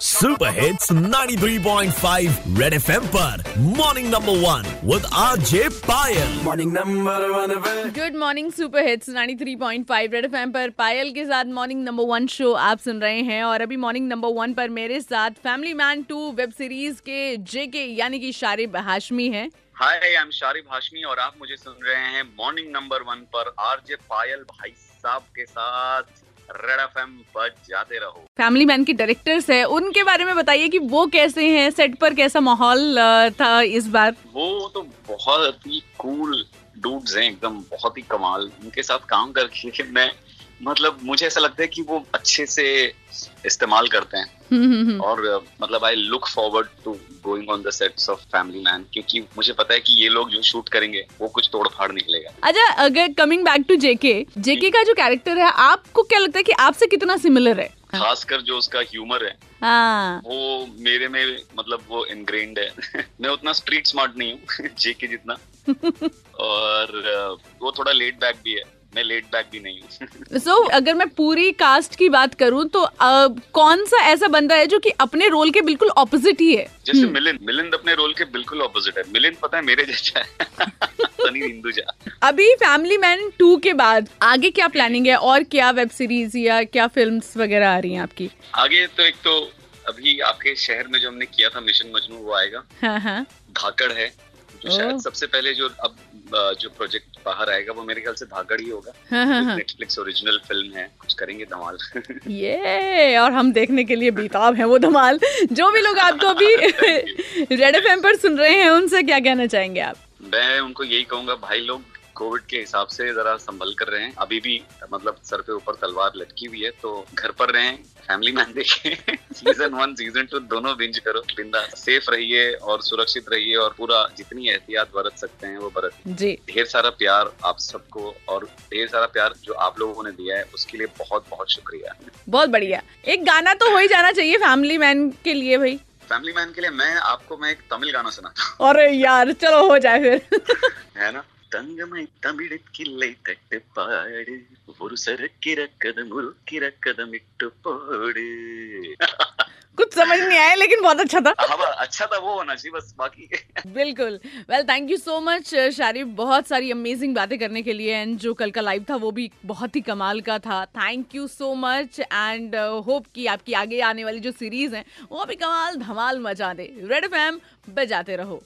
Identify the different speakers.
Speaker 1: Super hits 93.5 red FM पर morning number one with RJ
Speaker 2: Payal morning number one
Speaker 3: good morning super hits 93.5 red FM पर। पायल के साथ morning number one show आप सुन रहे हैं और अभी मॉर्निंग नंबर वन पर मेरे साथ family man two web series के जेके यानी कि शारिब हाशमी हैं।
Speaker 4: Hi I am Sharib Hashmi और आप मुझे सुन रहे हैं मॉर्निंग नंबर वन पर आरजे पायल भाई साहब के साथ। रेड एफ़ एम पर जाते रहो।
Speaker 3: फैमिली मैन के डायरेक्टर्स है उनके बारे में बताइए कि वो कैसे हैं सेट पर कैसा माहौल था इस बार?
Speaker 4: वो तो बहुत ही कूल डूड्स हैं एकदम बहुत ही कमाल। उनके साथ काम करके मैं मतलब मुझे ऐसा लगता है कि वो अच्छे से इस्तेमाल करते हैं। और मतलब I look forward to going on the sets of family man क्योंकि मुझे पता है कि ये लोग जो शूट करेंगे वो कुछ तोड़ फाड़ निकलेगा
Speaker 3: अच्छा अगर coming back to JK JK का जो कैरेक्टर है आपको क्या लगता है कि आपसे कितना सिमिलर है?
Speaker 4: खासकर जो उसका ह्यूमर है
Speaker 3: हाँ।
Speaker 4: वो मेरे में मतलब वो इनग्रेन्ड है। मैं उतना स्ट्रीट स्मार्ट नहीं हूँ जेके जितना। और वो थोड़ा लेट बैक भी है। मैं लेट बैक भी नहीं हूँ।
Speaker 3: सो so, अगर मैं पूरी कास्ट की बात करूँ तो अ, कौन सा ऐसा बंदा है जो कि अपने रोल के बिल्कुल ऑपोजिट ही है?
Speaker 4: जैसे मिलिंद मिलिंद अपने रोल के बिल्कुल ऑपोजिट है। मिलिंद पता है मेरे जैसा है। सनी हिंदुजा
Speaker 3: अभी फैमिली मैन टू के बाद आगे क्या प्लानिंग है? और क्या वेब सीरीज़ या क्या फिल्म्स वगैरह आ रही हैं आपकी?
Speaker 4: आगे तो एक तो अभी आपके शहर में जो हमने किया था मिशन मजनू वो आएगा।
Speaker 3: हाँ हाँ।
Speaker 4: धाकड़ है। जो शायद सबसे पहले जो अब जो प्रोजेक्ट बाहर आएगा वो मेरे ख्याल से धागड़ ही होगा। नेटफ्लिक्स ओरिजिनल फ़िल्म है कुछ करेंगे धमाल।
Speaker 3: ये और हम देखने के लिए बेताब है वो धमाल। जो भी लोग आपको अभी रेड एफएम पर सुन रहे हैं उनसे क्या कहना चाहेंगे आप?
Speaker 4: मैं उनको यही कहूँगा भाई लोग कोविड के हिसाब से जरा संभल कर रहे। हैं अभी भी मतलब सर पे ऊपर तलवार लटकी हुई है तो घर पर रहें फैमिली मैन देखें। सीज़न वन सीज़न टू दोनों बिंज करो। बिंदा सेफ़ रहिए और सुरक्षित रहिए और पूरा जितनी एहतियात बरत सकते हैं वो बरत।
Speaker 3: जी।
Speaker 4: ढेर सारा प्यार आप सबको और ढेर सारा प्यार जो आप लोगों ने दिया है उसके लिए बहुत बहुत शुक्रिया।
Speaker 3: बहुत बढ़िया। एक गाना तो हो ही जाना चाहिए फैमिली मैन के लिए भाई।
Speaker 4: फैमिली मैन के लिए मैं आपको मैं एक तमिल गाना सुनाता हूँ।
Speaker 3: अरे यार चलो हो जाए फिर।
Speaker 4: है ना? தங்கமை தமிழுக்கில்லை தட்டுப்பாடு ஒரு சறுக்கிற கதம் உருக்கிற கதம் இட்டு போடு
Speaker 3: कुछ समझ नहीं आया लेकिन बहुत अच्छा था
Speaker 4: हाँ बा- अच्छा था वो होना चाहिए बस बाकी
Speaker 3: बिल्कुल well thank you so much Sharif बहुत सारी अमेजिंग बातें करने के लिए एंड जो कल का लाइव था वो भी बहुत ही कमाल का था thank you so much and hope कि आपकी आगे आने वाली जो सीरीज है वो भी कमाल धमाल मचा दे रेड एफ बजाते रहो